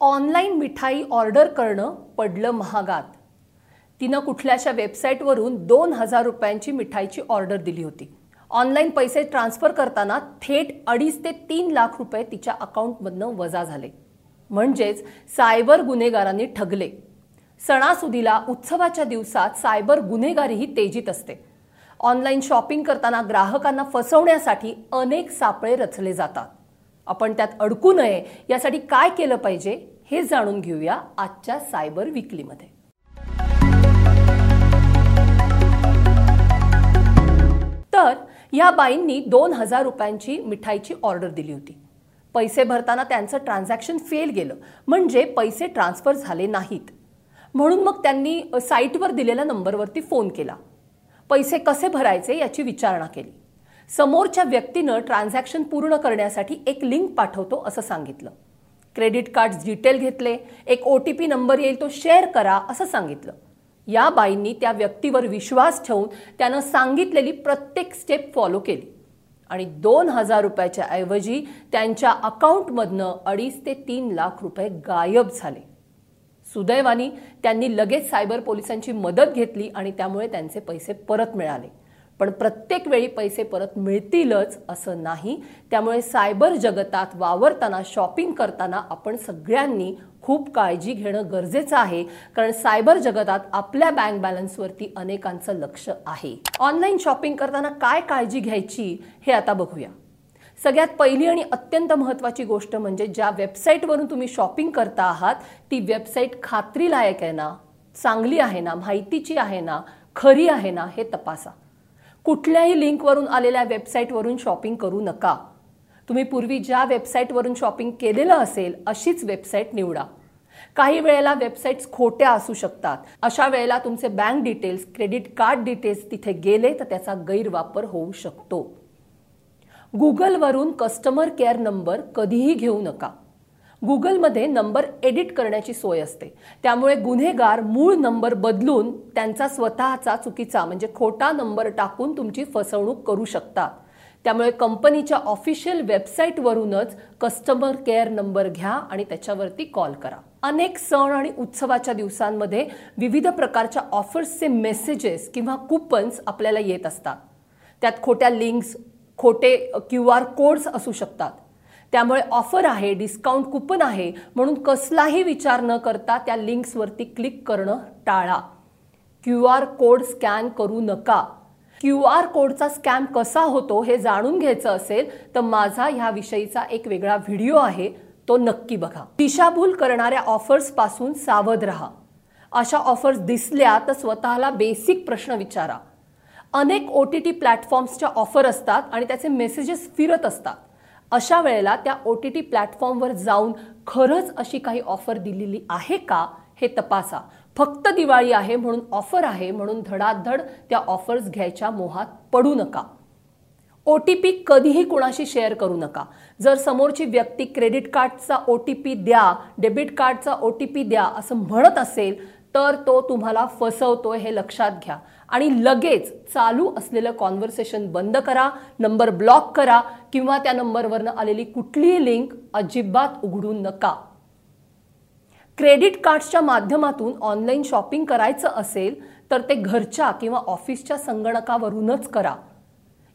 Online मिठाई order करणं पडलं महागात. तिनं कुठल्याशा वेबसाईटवरून दोन हजार रुपयांची मिठाईची ऑर्डर दिली होती. ऑनलाईन पैसे ट्रान्सफर करताना थेट अडीच ते तीन लाख रुपये तिच्या अकाउंटमधनं वजा झाले. म्हणजेच सायबर गुन्हेगारांनी ठगले. सणासुदीला उत्सवाच्या दिवसात सायबर गुन्हेगारीही तेजीत असते. ऑनलाईन शॉपिंग करताना ग्राहकांना फसवण्यासाठी अनेक सापळे रचले जातात. आपण त्यात अडकू नये यासाठी काय केलं पाहिजे हे जाणून घेऊया आजच्या सायबर विकलीमध्ये. तर या बाईंनी दोन हजार रुपयांची मिठाईची ऑर्डर दिली होती. पैसे भरताना त्यांचं ट्रान्झॅक्शन फेल गेलं म्हणजे पैसे ट्रान्सफर झाले नाहीत. म्हणून मग त्यांनी साईटवर दिलेल्या नंबरवरती फोन केला. पैसे कसे भरायचे याची विचारणा केली. समोरच्या व्यक्तीनं ट्रान्झॅक्शन पूर्ण करण्यासाठी एक लिंक पाठवतो असं सांगितलं. क्रेडिट कार्ड डिटेल घेतले एक ओ टी पी नंबर येईल तो शेअर करा असं सांगितलं. या बाईंनी त्या व्यक्तीवर विश्वास ठेवून त्यानं सांगितलेली प्रत्येक स्टेप फॉलो केली. आणि दोन हजार रुपयाच्या ऐवजी त्यांच्या अकाउंटमधनं अडीच ते तीन लाख रुपये गायब झाले. सुदैवानी त्यांनी लगेच सायबर पोलिसांची मदत घेतली आणि त्यामुळे त्यांचे पैसे परत मिळाले. पण प्रत्येक वेळी पैसे परत मिळतीलच असं नाही. त्यामुळे सायबर जगतात वावरताना शॉपिंग करताना आपण सगळ्यांनी खूप काळजी घेणं गरजेचं आहे. कारण सायबर जगतात आपल्या बँक बॅलन्सवरती अनेकांचं लक्ष आहे. ऑनलाईन शॉपिंग करताना काय काळजी घ्यायची हे आता बघूया. सगळ्यात पहिली आणि अत्यंत महत्त्वाची गोष्ट म्हणजे ज्या वेबसाईटवरून तुम्ही शॉपिंग करता आहात ती वेबसाईट खात्रीलायक आहे ना? चांगली आहे ना? माहितीची आहे ना? खरी आहे ना? हे तपासा. कुठल्याही लिंकवरून आलेल्या वेबसाईटवरून शॉपिंग करू नका. तुम्ही पूर्वी ज्या वेबसाईटवरून शॉपिंग केलेलं असेल अशीच वेबसाईट निवडा. काही वेळेला वेबसाईट्स खोट्या असू शकतात. अशा वेळेला तुमचे bank details credit card details तिथे गेले तर त्याचा गैरवापर होऊ शकतो. गुगलवरून कस्टमर केअर नंबर कधीही घेऊ नका. गुगलमध्ये नंबर एडिट करण्याची सोय असते. त्यामुळे गुन्हेगार मूळ नंबर बदलून त्यांचा स्वतःचा चुकीचा म्हणजे खोटा नंबर टाकून तुमची फसवणूक करू शकतात. त्यामुळे कंपनीच्या ऑफिशियल वेबसाईटवरूनच कस्टमर केअर नंबर घ्या आणि त्याच्यावरती कॉल करा. अनेक सण आणि उत्सवाच्या दिवसांमध्ये विविध प्रकारच्या ऑफर्सचे मेसेजेस किंवा कुपन्स आपल्याला येत असतात. त्यात खोट्या लिंक्स खोटे क्यू आर कोड्स असू शकतात. त्यामुळे ऑफर आहे डिस्काउंट कुपन आहे म्हणून कसलाही विचार न करता त्या लिंक्सवरती क्लिक करणं टाळा. क्यू आर कोड स्कॅन करू नका. क्यू आर कोडचा स्कॅम कसा होतो हे जाणून घ्यायचं असेल तर माझा ह्याविषयीचा एक वेगळा व्हिडिओ आहे तो नक्की बघा. दिशाभूल करणाऱ्या ऑफर्सपासून सावध राहा. अशा ऑफर्स दिसल्या तर स्वतःला बेसिक प्रश्न विचारा. अनेक ओ टी टी प्लॅटफॉर्म्सच्या ऑफर असतात आणि त्याचे मेसेजेस फिरत असतात. अशा वेळेला त्या ओ टी टी प्लॅटफॉर्मवर जाऊन खरंच अशी काही ऑफर दिलेली आहे का हे तपासा. फक्त दिवाळी आहे म्हणून ऑफर आहे म्हणून धडाधड त्या ऑफर्स घ्यायच्या मोहात पडू नका. ओ टी पी कधीही कुणाशी शेअर करू नका. जर समोरची व्यक्ती क्रेडिट कार्डचा ओ टी पी द्या डेबिट कार्डचा ओ टी पी द्या असं म्हणत असेल तर तो तुम्हाला फसवतो हे लक्षात घ्या. आणि लगेच चालू असलेलं कॉन्व्हर्सेशन बंद करा नंबर ब्लॉक करा किंवा त्या नंबरवरनं आलेली कुठलीही लिंक अजिबात उघडू नका. क्रेडिट कार्ड्सच्या माध्यमातून ऑनलाईन शॉपिंग करायचं असेल तर ते घरच्या किंवा ऑफिसच्या संगणकावरूनच करा.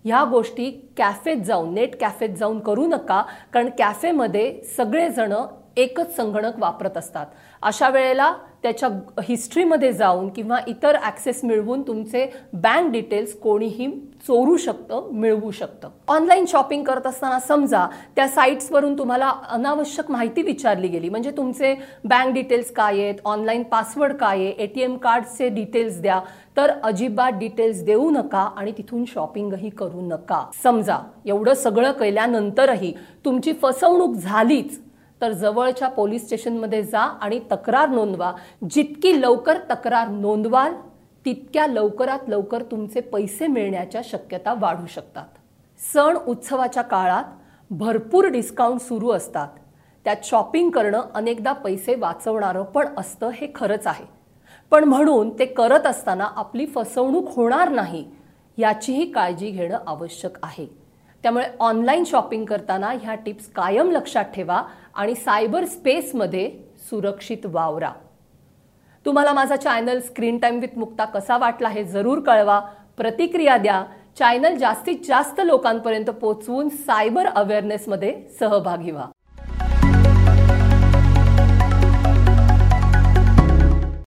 ह्या गोष्टी कॅफेत जाऊन नेट कॅफेत जाऊन करू नका कारण कॅफेमध्ये सगळेजण एकच संगणक वापरत असतात. अशा वेळेला त्याच्या हिस्ट्रीमध्ये जाऊन किंवा इतर ॲक्सेस मिळवून तुमचे बँक डिटेल्स कोणीही चोरू शकतं मिळवू शकतं. ऑनलाईन शॉपिंग करत असताना समजा त्या साईट्सवरून तुम्हाला अनावश्यक माहिती विचारली गेली. म्हणजे तुमचे बँक डिटेल्स काय आहेत ऑनलाईन पासवर्ड काय आहे ए टी एम कार्डचे डिटेल्स द्या. तर अजिबात डिटेल्स देऊ नका आणि तिथून शॉपिंगही करू नका. समजा एवढं सगळं केल्यानंतरही तुमची फसवणूक झालीच तर जवळच्या पोलीस स्टेशनमध्ये जा आणि तक्रार नोंदवा. जितकी लवकर तक्रार नोंदवाल तितक्या लवकरात लवकर तुमचे पैसे मिळण्याच्या शक्यता वाढू शकतात. सण उत्सवाच्या काळात भरपूर डिस्काउंट सुरू असतात. त्यात शॉपिंग करणं अनेकदा पैसे वाचवणारं पण असतं हे खरंच आहे. पण म्हणून ते करत असताना आपली फसवणूक होणार नाही याचीही काळजी घेणं आवश्यक आहे. त्यामुळे ऑनलाईन शॉपिंग करताना ह्या टिप्स कायम लक्षात ठेवा आणि सायबर स्पेसमध्ये सुरक्षित वावरा. तुम्हाला माझा channel screen time with Mukta कसा वाटला हे जरूर कळवा. प्रतिक्रिया द्या. चॅनल जास्तीत जास्त लोकांपर्यंत पोहोचवून सायबर अवेअरनेसमध्ये सहभागी व्हा.